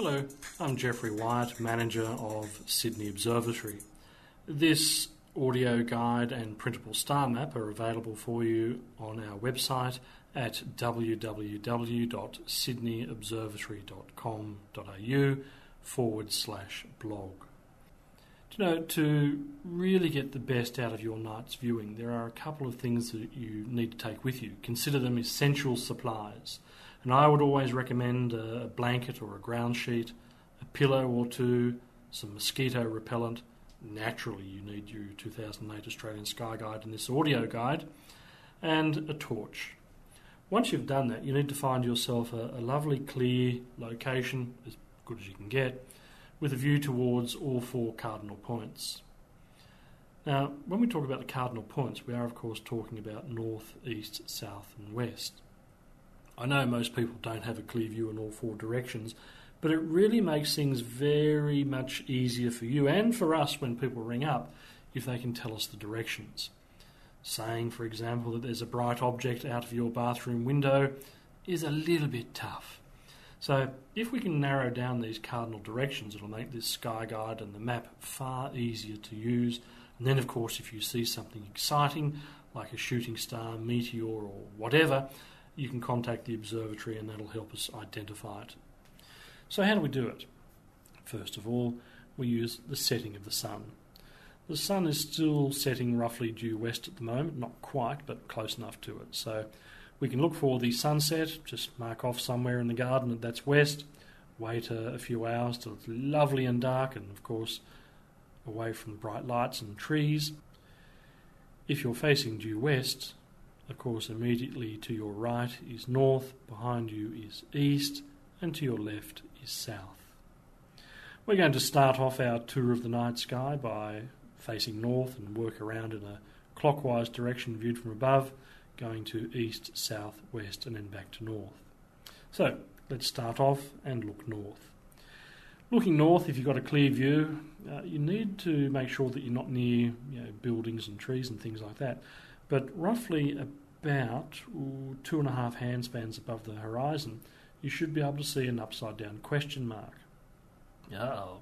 Hello, I'm Jeffrey Wyatt, manager of Sydney Observatory. This audio guide and printable star map are available for you on our website at www.sydneyobservatory.com.au forward slash blog. You know, to really get the best out of your night's viewing, there are a couple of things that you need to take with you. Consider them essential supplies. And I would always recommend a blanket or a ground sheet, a pillow or two, some mosquito repellent. Naturally, you need your 2008 Australian Sky Guide and this audio guide, and a torch. Once you've done that, you need to find yourself a, a lovely, clear location, as good as you can get, with a view towards all four cardinal points. Now, when we talk about the cardinal points, we are, of course, talking about north, east, south, and west. I know most people don't have a clear view in all four directions, but it really makes things very much easier for you and for us when people ring up if they can tell us the directions. Saying, for example, that there's a bright object out of your bathroom window is a little bit tough. So, if we can narrow down these cardinal directions, it'll make this sky guide and the map far easier to use. And then, of course, if you see something exciting, like a shooting star, meteor, or whatever, you can contact the observatory and that'll help us identify it. So, how do we do it? First of all, we use the setting of the sun. The sun is still setting roughly due west at the moment, not quite, but close enough to it. So, we can look for the sunset, just mark off somewhere in the garden that that's west, wait a, a few hours till it's lovely and dark, and of course, away from the bright lights and trees. If you're facing due west, of course, immediately to your right is north, behind you is east, and to your left is south. We're going to start off our tour of the night sky by facing north and work around in a clockwise direction viewed from above going to east, south, west, and then back to north. So let's start off and look north. Looking north, if you've got a clear view, uh, you need to make sure that you're not near you know, buildings and trees and things like that. But roughly about ooh, two and a half handspans above the horizon, you should be able to see an upside down question mark. Oh,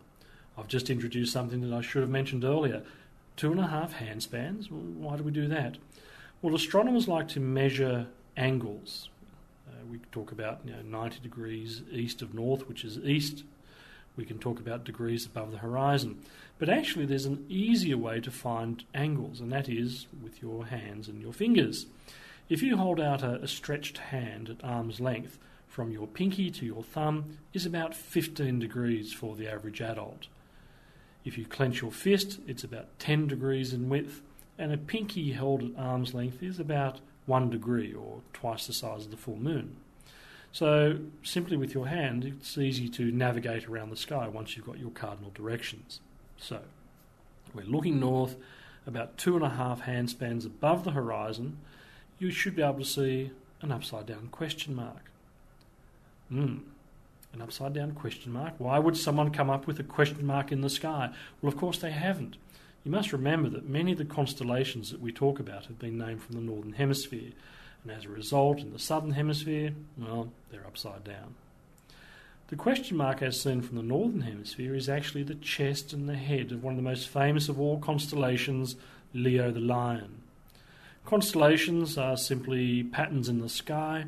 I've just introduced something that I should have mentioned earlier. Two and a half handspans? Why do we do that? Well, astronomers like to measure angles. Uh, we talk about you know, 90 degrees east of north, which is east. We can talk about degrees above the horizon. But actually, there's an easier way to find angles, and that is with your hands and your fingers. If you hold out a, a stretched hand at arm's length, from your pinky to your thumb is about 15 degrees for the average adult. If you clench your fist, it's about 10 degrees in width, and a pinky held at arm's length is about one degree or twice the size of the full moon. So, simply with your hand, it's easy to navigate around the sky once you've got your cardinal directions. So, we're looking north about two and a half handspans above the horizon. You should be able to see an upside down question mark. Hmm, an upside down question mark? Why would someone come up with a question mark in the sky? Well, of course, they haven't. You must remember that many of the constellations that we talk about have been named from the Northern Hemisphere, and as a result, in the Southern Hemisphere, well, they're upside down. The question mark, as seen from the Northern Hemisphere, is actually the chest and the head of one of the most famous of all constellations, Leo the Lion. Constellations are simply patterns in the sky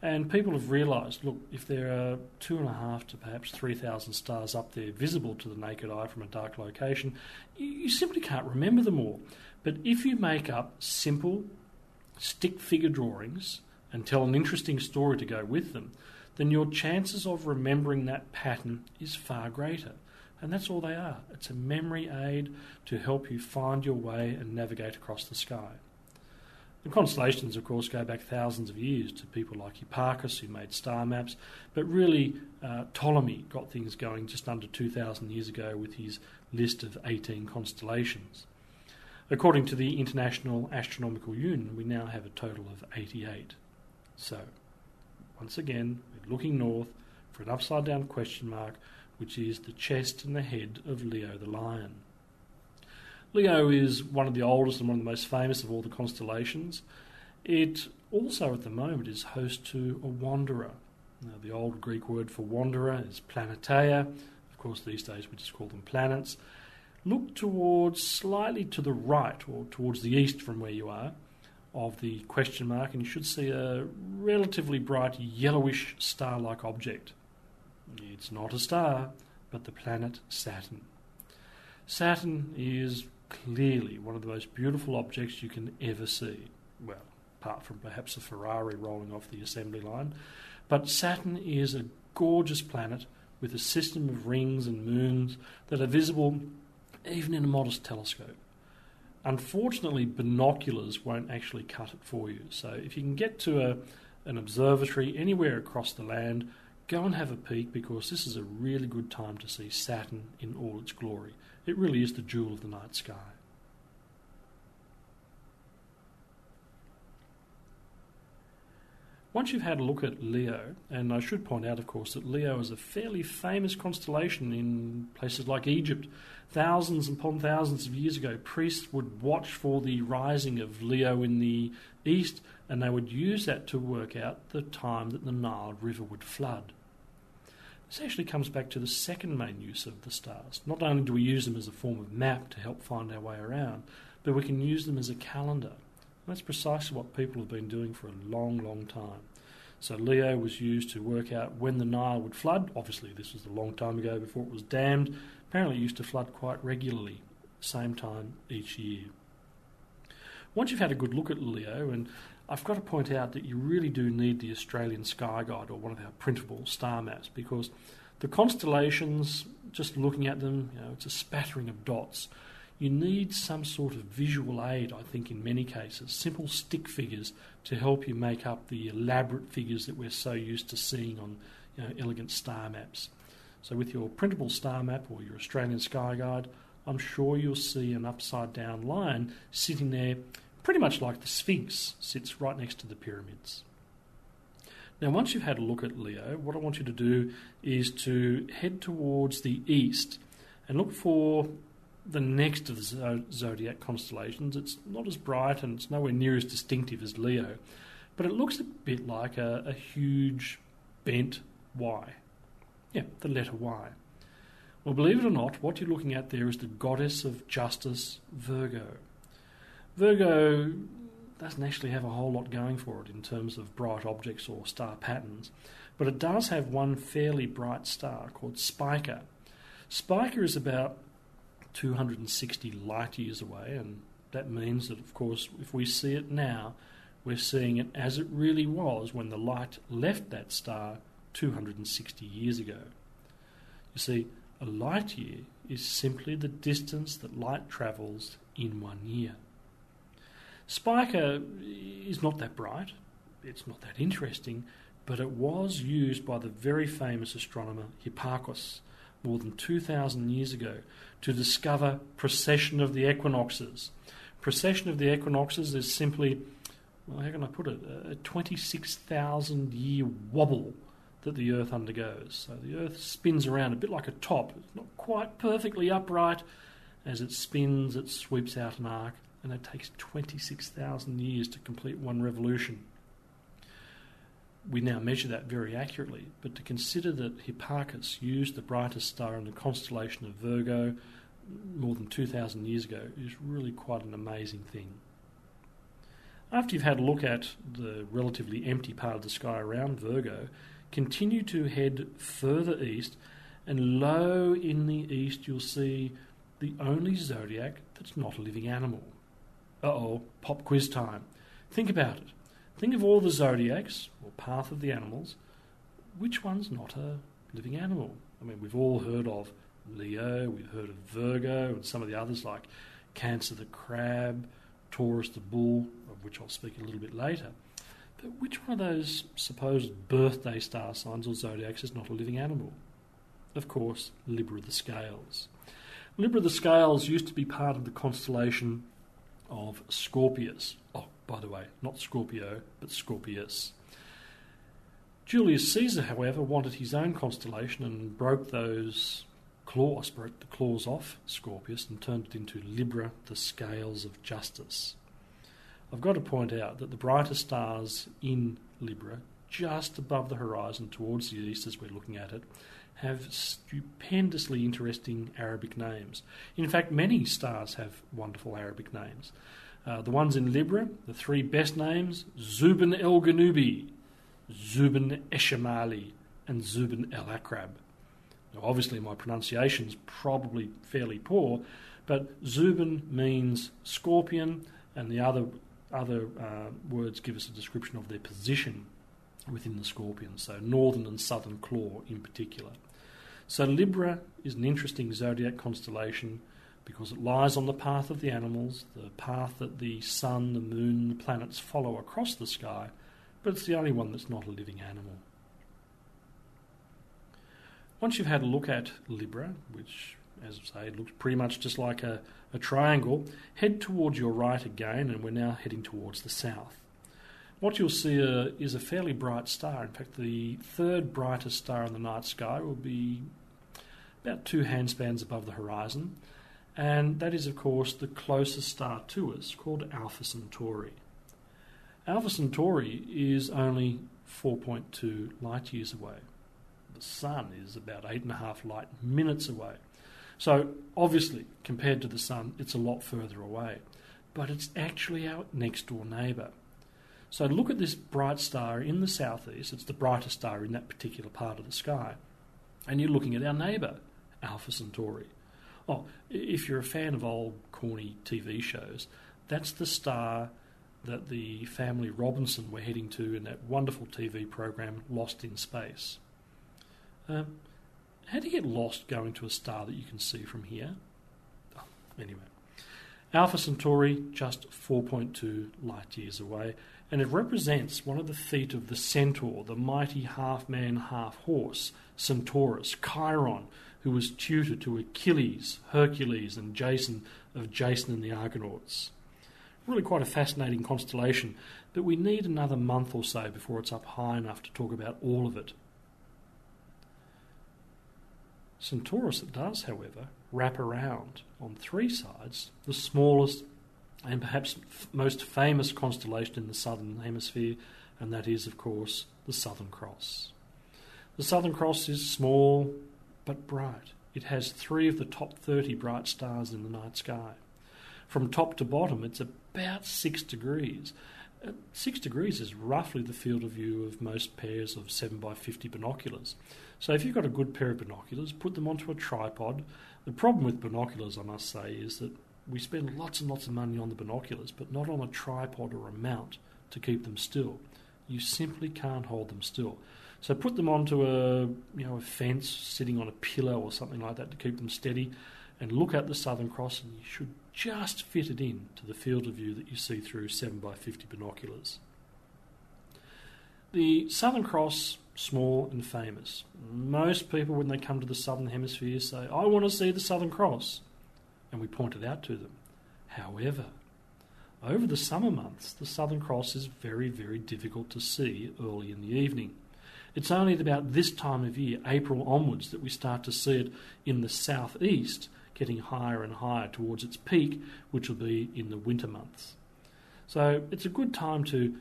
and people have realised look, if there are two and a half to perhaps 3,000 stars up there visible to the naked eye from a dark location, you simply can't remember them all. But if you make up simple stick figure drawings and tell an interesting story to go with them, then your chances of remembering that pattern is far greater. And that's all they are. It's a memory aid to help you find your way and navigate across the sky. The constellations, of course, go back thousands of years to people like Hipparchus, who made star maps, but really uh, Ptolemy got things going just under 2,000 years ago with his list of 18 constellations. According to the International Astronomical Union, we now have a total of 88. So, once again, we're looking north for an upside down question mark, which is the chest and the head of Leo the Lion. Leo is one of the oldest and one of the most famous of all the constellations. It also, at the moment, is host to a wanderer. Now, the old Greek word for wanderer is planeteia. Of course, these days we just call them planets. Look towards slightly to the right or towards the east from where you are of the question mark, and you should see a relatively bright yellowish star like object. It's not a star, but the planet Saturn. Saturn is clearly one of the most beautiful objects you can ever see. Well, apart from perhaps a Ferrari rolling off the assembly line. But Saturn is a gorgeous planet with a system of rings and moons that are visible even in a modest telescope. Unfortunately, binoculars won't actually cut it for you. So if you can get to a, an observatory anywhere across the land, go and have a peek because this is a really good time to see Saturn in all its glory. It really is the jewel of the night sky. Once you've had a look at Leo, and I should point out, of course, that Leo is a fairly famous constellation in places like Egypt. Thousands upon thousands of years ago, priests would watch for the rising of Leo in the east, and they would use that to work out the time that the Nile River would flood. This actually comes back to the second main use of the stars. Not only do we use them as a form of map to help find our way around, but we can use them as a calendar. And That's precisely what people have been doing for a long, long time. So Leo was used to work out when the Nile would flood. Obviously, this was a long time ago before it was dammed. Apparently, it used to flood quite regularly, same time each year. Once you've had a good look at Leo, and I've got to point out that you really do need the Australian Sky Guide or one of our printable star maps because the constellations, just looking at them, you know, it's a spattering of dots you need some sort of visual aid, I think, in many cases, simple stick figures to help you make up the elaborate figures that we're so used to seeing on you know, elegant star maps. So, with your printable star map or your Australian Sky Guide, I'm sure you'll see an upside down line sitting there, pretty much like the Sphinx sits right next to the pyramids. Now, once you've had a look at Leo, what I want you to do is to head towards the east and look for the next of the zodiac constellations. It's not as bright and it's nowhere near as distinctive as Leo, but it looks a bit like a, a huge bent Y. Yeah, the letter Y. Well, believe it or not, what you're looking at there is the goddess of justice, Virgo. Virgo doesn't actually have a whole lot going for it in terms of bright objects or star patterns, but it does have one fairly bright star called Spica. Spica is about 260 light years away, and that means that, of course, if we see it now, we're seeing it as it really was when the light left that star 260 years ago. You see, a light year is simply the distance that light travels in one year. Spica is not that bright, it's not that interesting, but it was used by the very famous astronomer Hipparchus more than 2,000 years ago to discover precession of the equinoxes. Precession of the equinoxes is simply, well, how can I put it, a 26,000 year wobble that the Earth undergoes. So the Earth spins around a bit like a top. It's not quite perfectly upright. As it spins, it sweeps out an arc, and it takes 26,000 years to complete one revolution we now measure that very accurately, but to consider that Hipparchus used the brightest star in the constellation of Virgo more than 2,000 years ago is really quite an amazing thing. After you've had a look at the relatively empty part of the sky around Virgo, continue to head further east, and low in the east you'll see the only zodiac that's not a living animal. Uh oh, pop quiz time. Think about it. Think of all the zodiacs, or path of the animals. Which one's not a living animal? I mean, we've all heard of Leo, we've heard of Virgo, and some of the others like Cancer the crab, Taurus the bull, of which I'll speak a little bit later. But which one of those supposed birthday star signs or zodiacs is not a living animal? Of course, Libra the scales. Libra the scales used to be part of the constellation of Scorpius. Oh, by the way, not Scorpio, but Scorpius. Julius Caesar, however, wanted his own constellation and broke those claws, broke the claws off Scorpius and turned it into Libra, the scales of justice. I've got to point out that the brightest stars in Libra just above the horizon towards the east as we're looking at it have stupendously interesting Arabic names. In fact, many stars have wonderful Arabic names. Uh, the ones in Libra, the three best names Zubenelgenubi, Zubin Eshamali, and Zubenelakrab. Now, obviously, my pronunciation is probably fairly poor, but Zubin means scorpion, and the other other uh, words give us a description of their position within the scorpion, so northern and southern claw in particular. So Libra is an interesting zodiac constellation because it lies on the path of the animals, the path that the sun, the moon, the planets follow across the sky, but it's the only one that's not a living animal. Once you've had a look at Libra, which, as I say, looks pretty much just like a, a triangle, head towards your right again, and we're now heading towards the south. What you'll see uh, is a fairly bright star. In fact, the third brightest star in the night sky will be about two handspans above the horizon, and that is, of course, the closest star to us, called Alpha Centauri. Alpha Centauri is only 4.2 light years away. The Sun is about 8.5 light minutes away. So, obviously, compared to the Sun, it's a lot further away. But it's actually our next door neighbour. So, look at this bright star in the southeast, it's the brightest star in that particular part of the sky, and you're looking at our neighbour, Alpha Centauri. Oh, if you're a fan of old corny TV shows, that's the star that the family Robinson were heading to in that wonderful TV program Lost in Space. Um, how do you get lost going to a star that you can see from here? Oh, anyway, Alpha Centauri, just 4.2 light years away, and it represents one of the feet of the centaur, the mighty half man, half horse, Centaurus, Chiron, who was tutor to Achilles, Hercules, and Jason of Jason and the Argonauts. Really quite a fascinating constellation, but we need another month or so before it's up high enough to talk about all of it. Centaurus does, however, wrap around on three sides the smallest and perhaps f- most famous constellation in the southern hemisphere, and that is, of course, the Southern Cross. The Southern Cross is small, but bright. It has three of the top 30 bright stars in the night sky. From top to bottom, it's about six degrees. Uh, six degrees is roughly the field of view of most pairs of 7x50 binoculars. So if you've got a good pair of binoculars, put them onto a tripod. The problem with binoculars, I must say, is that we spend lots and lots of money on the binoculars, but not on a tripod or a mount to keep them still. You simply can't hold them still. So put them onto a you know a fence, sitting on a pillow or something like that to keep them steady, and look at the Southern Cross, and you should just fit it in to the field of view that you see through 7 by 50 binoculars. The Southern Cross, small and famous. Most people, when they come to the Southern Hemisphere, say, I want to see the Southern Cross. And we point it out to them. However, over the summer months, the Southern Cross is very, very difficult to see early in the evening. It's only at about this time of year, April onwards, that we start to see it in the southeast getting higher and higher towards its peak, which will be in the winter months. So it's a good time to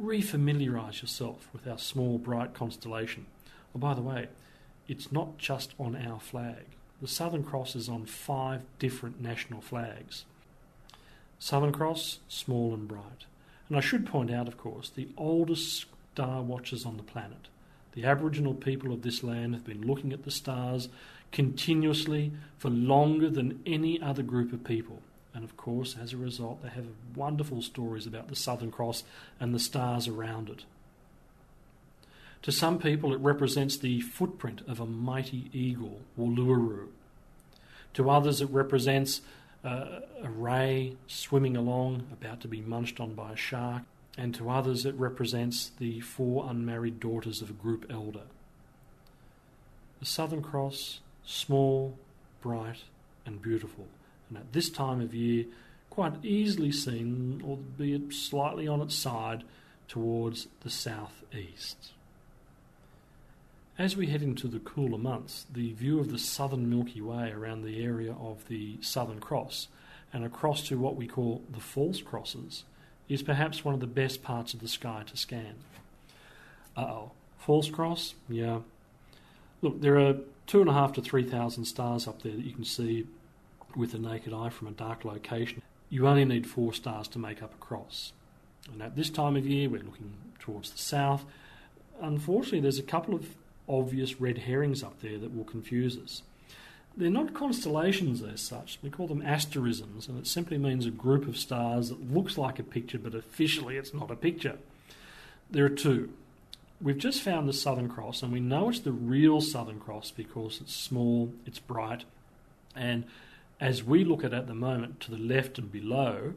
refamiliarise yourself with our small, bright constellation. Oh, by the way, it's not just on our flag. The Southern Cross is on five different national flags. Southern Cross, small and bright. And I should point out, of course, the oldest star watchers on the planet. The Aboriginal people of this land have been looking at the stars continuously for longer than any other group of people. And of course, as a result, they have wonderful stories about the Southern Cross and the stars around it. To some people, it represents the footprint of a mighty eagle, Uluru. To others, it represents uh, a ray swimming along, about to be munched on by a shark and to others it represents the four unmarried daughters of a group elder. The Southern Cross, small, bright, and beautiful, and at this time of year quite easily seen, albeit slightly on its side, towards the southeast. As we head into the cooler months, the view of the southern Milky Way around the area of the Southern Cross and across to what we call the false crosses is perhaps one of the best parts of the sky to scan. Uh oh. False cross? Yeah. Look, there are two and a half to three thousand stars up there that you can see with the naked eye from a dark location. You only need four stars to make up a cross. And at this time of year, we're looking towards the south. Unfortunately, there's a couple of obvious red herrings up there that will confuse us. They're not constellations as such. We call them asterisms, and it simply means a group of stars that looks like a picture, but officially it's not a picture. There are two. We've just found the Southern Cross, and we know it's the real Southern Cross because it's small, it's bright, and as we look at it at the moment, to the left and below,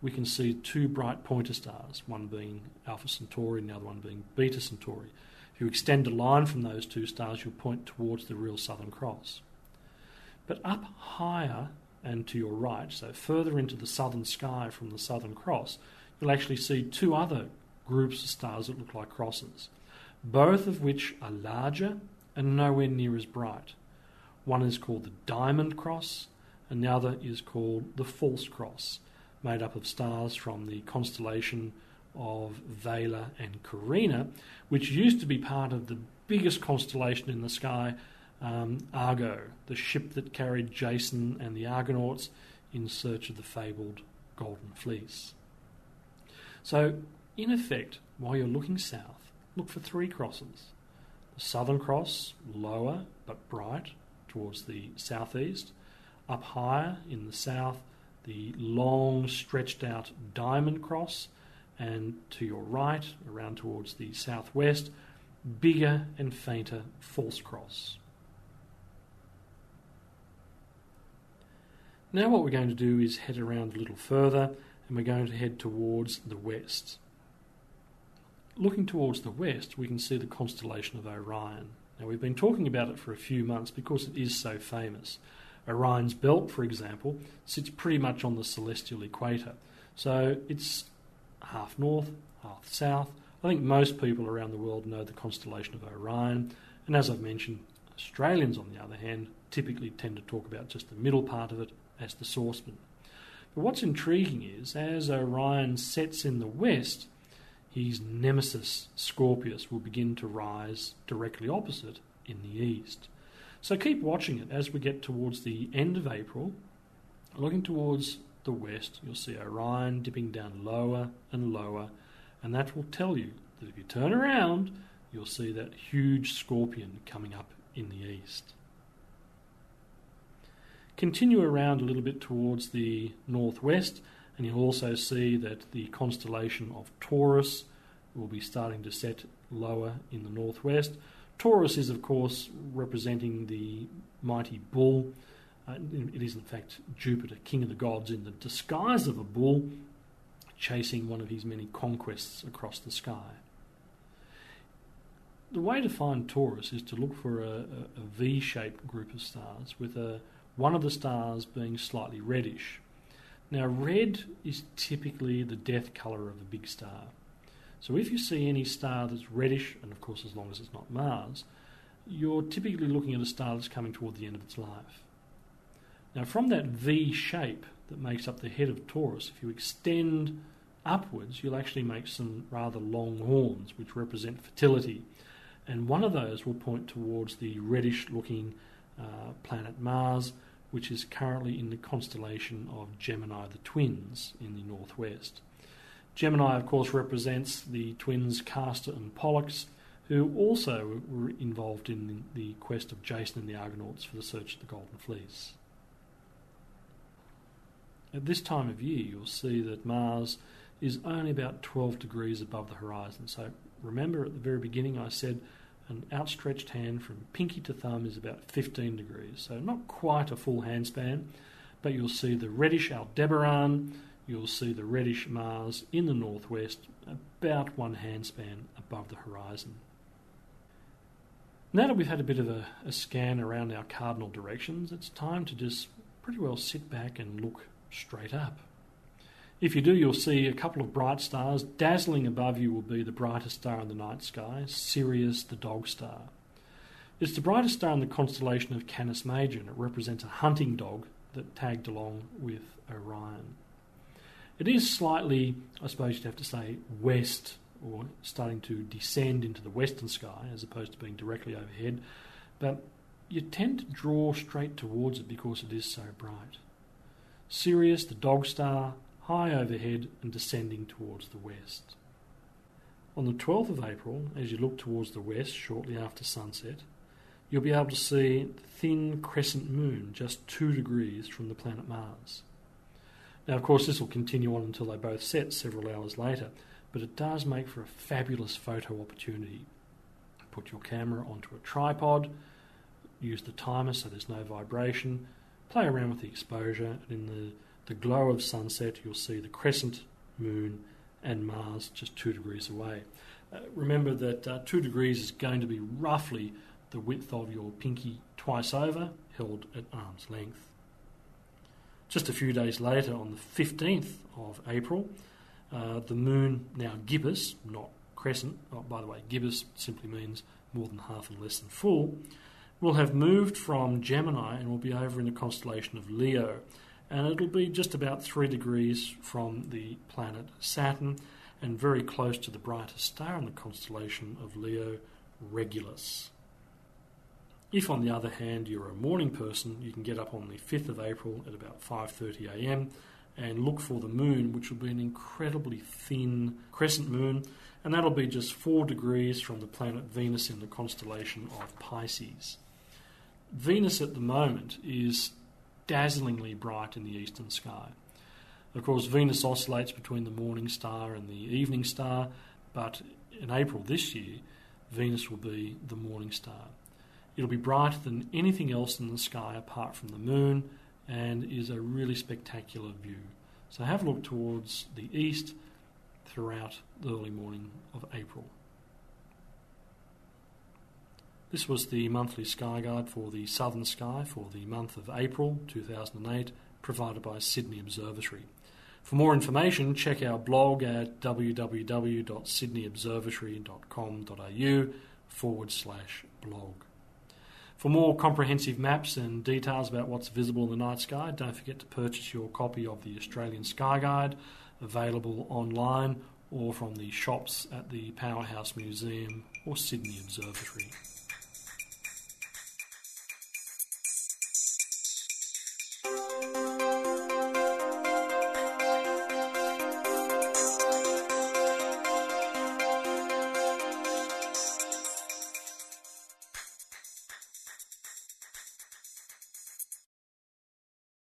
we can see two bright pointer stars, one being Alpha Centauri and the other one being Beta Centauri. If you extend a line from those two stars, you'll point towards the real Southern Cross. But up higher and to your right, so further into the southern sky from the Southern Cross, you'll actually see two other groups of stars that look like crosses, both of which are larger and nowhere near as bright. One is called the Diamond Cross, and the other is called the False Cross, made up of stars from the constellation of Vela and Carina, which used to be part of the biggest constellation in the sky, um, Argo, the ship that carried Jason and the Argonauts in search of the fabled Golden Fleece. So, in effect, while you're looking south, look for three crosses. The Southern Cross, lower but bright towards the southeast. Up higher in the south, the long stretched out Diamond Cross, and to your right, around towards the southwest, bigger and fainter False Cross. Now, what we're going to do is head around a little further and we're going to head towards the west. Looking towards the west, we can see the constellation of Orion. Now, we've been talking about it for a few months because it is so famous. Orion's belt, for example, sits pretty much on the celestial equator. So it's half north, half south. I think most people around the world know the constellation of Orion. And as I've mentioned, Australians, on the other hand, typically tend to talk about just the middle part of it as the saucepan. But what's intriguing is, as Orion sets in the west, his nemesis Scorpius will begin to rise directly opposite in the east. So keep watching it as we get towards the end of April. Looking towards the west, you'll see Orion dipping down lower and lower, and that will tell you that if you turn around, you'll see that huge scorpion coming up in the east. Continue around a little bit towards the northwest, and you'll also see that the constellation of Taurus will be starting to set lower in the northwest. Taurus is, of course, representing the mighty bull. Uh, it is, in fact, Jupiter, king of the gods, in the disguise of a bull, chasing one of his many conquests across the sky. The way to find Taurus is to look for a, a, V shaped group of stars with a one of the stars being slightly reddish. Now, red is typically the death colour of a big star. So, if you see any star that's reddish, and of course, as long as it's not Mars, you're typically looking at a star that's coming toward the end of its life. Now, from that V shape that makes up the head of Taurus, if you extend upwards, you'll actually make some rather long horns, which represent fertility. And one of those will point towards the reddish looking uh, planet Mars, which is currently in the constellation of Gemini the Twins in the northwest. Gemini, of course, represents the twins Castor and Pollux, who also were involved in the quest of Jason and the Argonauts for the search of the Golden Fleece. At this time of year, you'll see that Mars is only about 12 degrees above the horizon. So remember at the very beginning, I said an outstretched hand from pinky to thumb is about 15 degrees, so not quite a full handspan, but you'll see the reddish Aldebaran, you'll see the reddish Mars in the northwest, about one handspan above the horizon. Now that we've had a bit of a, a scan around our cardinal directions, it's time to just pretty well sit back and look straight up. If you do, you'll see a couple of bright stars. Dazzling above you will be the brightest star in the night sky, Sirius the dog star. It's the brightest star in the constellation of Canis Major, and it represents a hunting dog that tagged along with Orion. It is slightly, I suppose you'd have to say, west or starting to descend into the western sky as opposed to being directly overhead. But you tend to draw straight towards it because it is so bright. Sirius, the dog star, high overhead and descending towards the west. On the 12th of April, as you look towards the west shortly after sunset, you'll be able to see the thin crescent moon just two degrees from the planet Mars. Now, of course, this will continue on until they both set several hours later, but it does make for a fabulous photo opportunity. Put your camera onto a tripod, use the timer so there's no vibration, play around with the exposure, and in the, the glow of sunset, you'll see the crescent moon and Mars just two degrees away. Uh, remember that uh, two degrees is going to be roughly the width of your pinky twice over, held at arm's length. Just a few days later, on the 15th of April, uh, the moon, now gibbous, not crescent, oh, by the way, gibbous simply means more than half and less than full, will have moved from Gemini and will be over in the constellation of Leo and it'll be just about three degrees from the planet Saturn and very close to the brightest star in the constellation of Leo, Regulus. If, on the other hand, you're a morning person, you can get up on the 5th of April at about 5:30 a.m. and look for the moon, which will be an incredibly thin crescent moon, and that'll be just 4 degrees from the planet Venus in the constellation of Pisces. Venus at the moment is dazzlingly bright in the eastern sky. Of course, Venus oscillates between the morning star and the evening star, but in April this year, Venus will be the morning star. It'll be brighter than anything else in the sky apart from the moon and is a really spectacular view. So have a look towards the east throughout the early morning of April. This was the monthly sky guide for the southern sky for the month of April 2008, provided by Sydney Observatory. For more information, check our blog at www.sydneyobservatory.com.au forward slash blog. For more comprehensive maps and details about what's visible in the night sky, don't forget to purchase your copy of the Australian Sky Guide, available online or from the shops at the Powerhouse Museum or Sydney Observatory.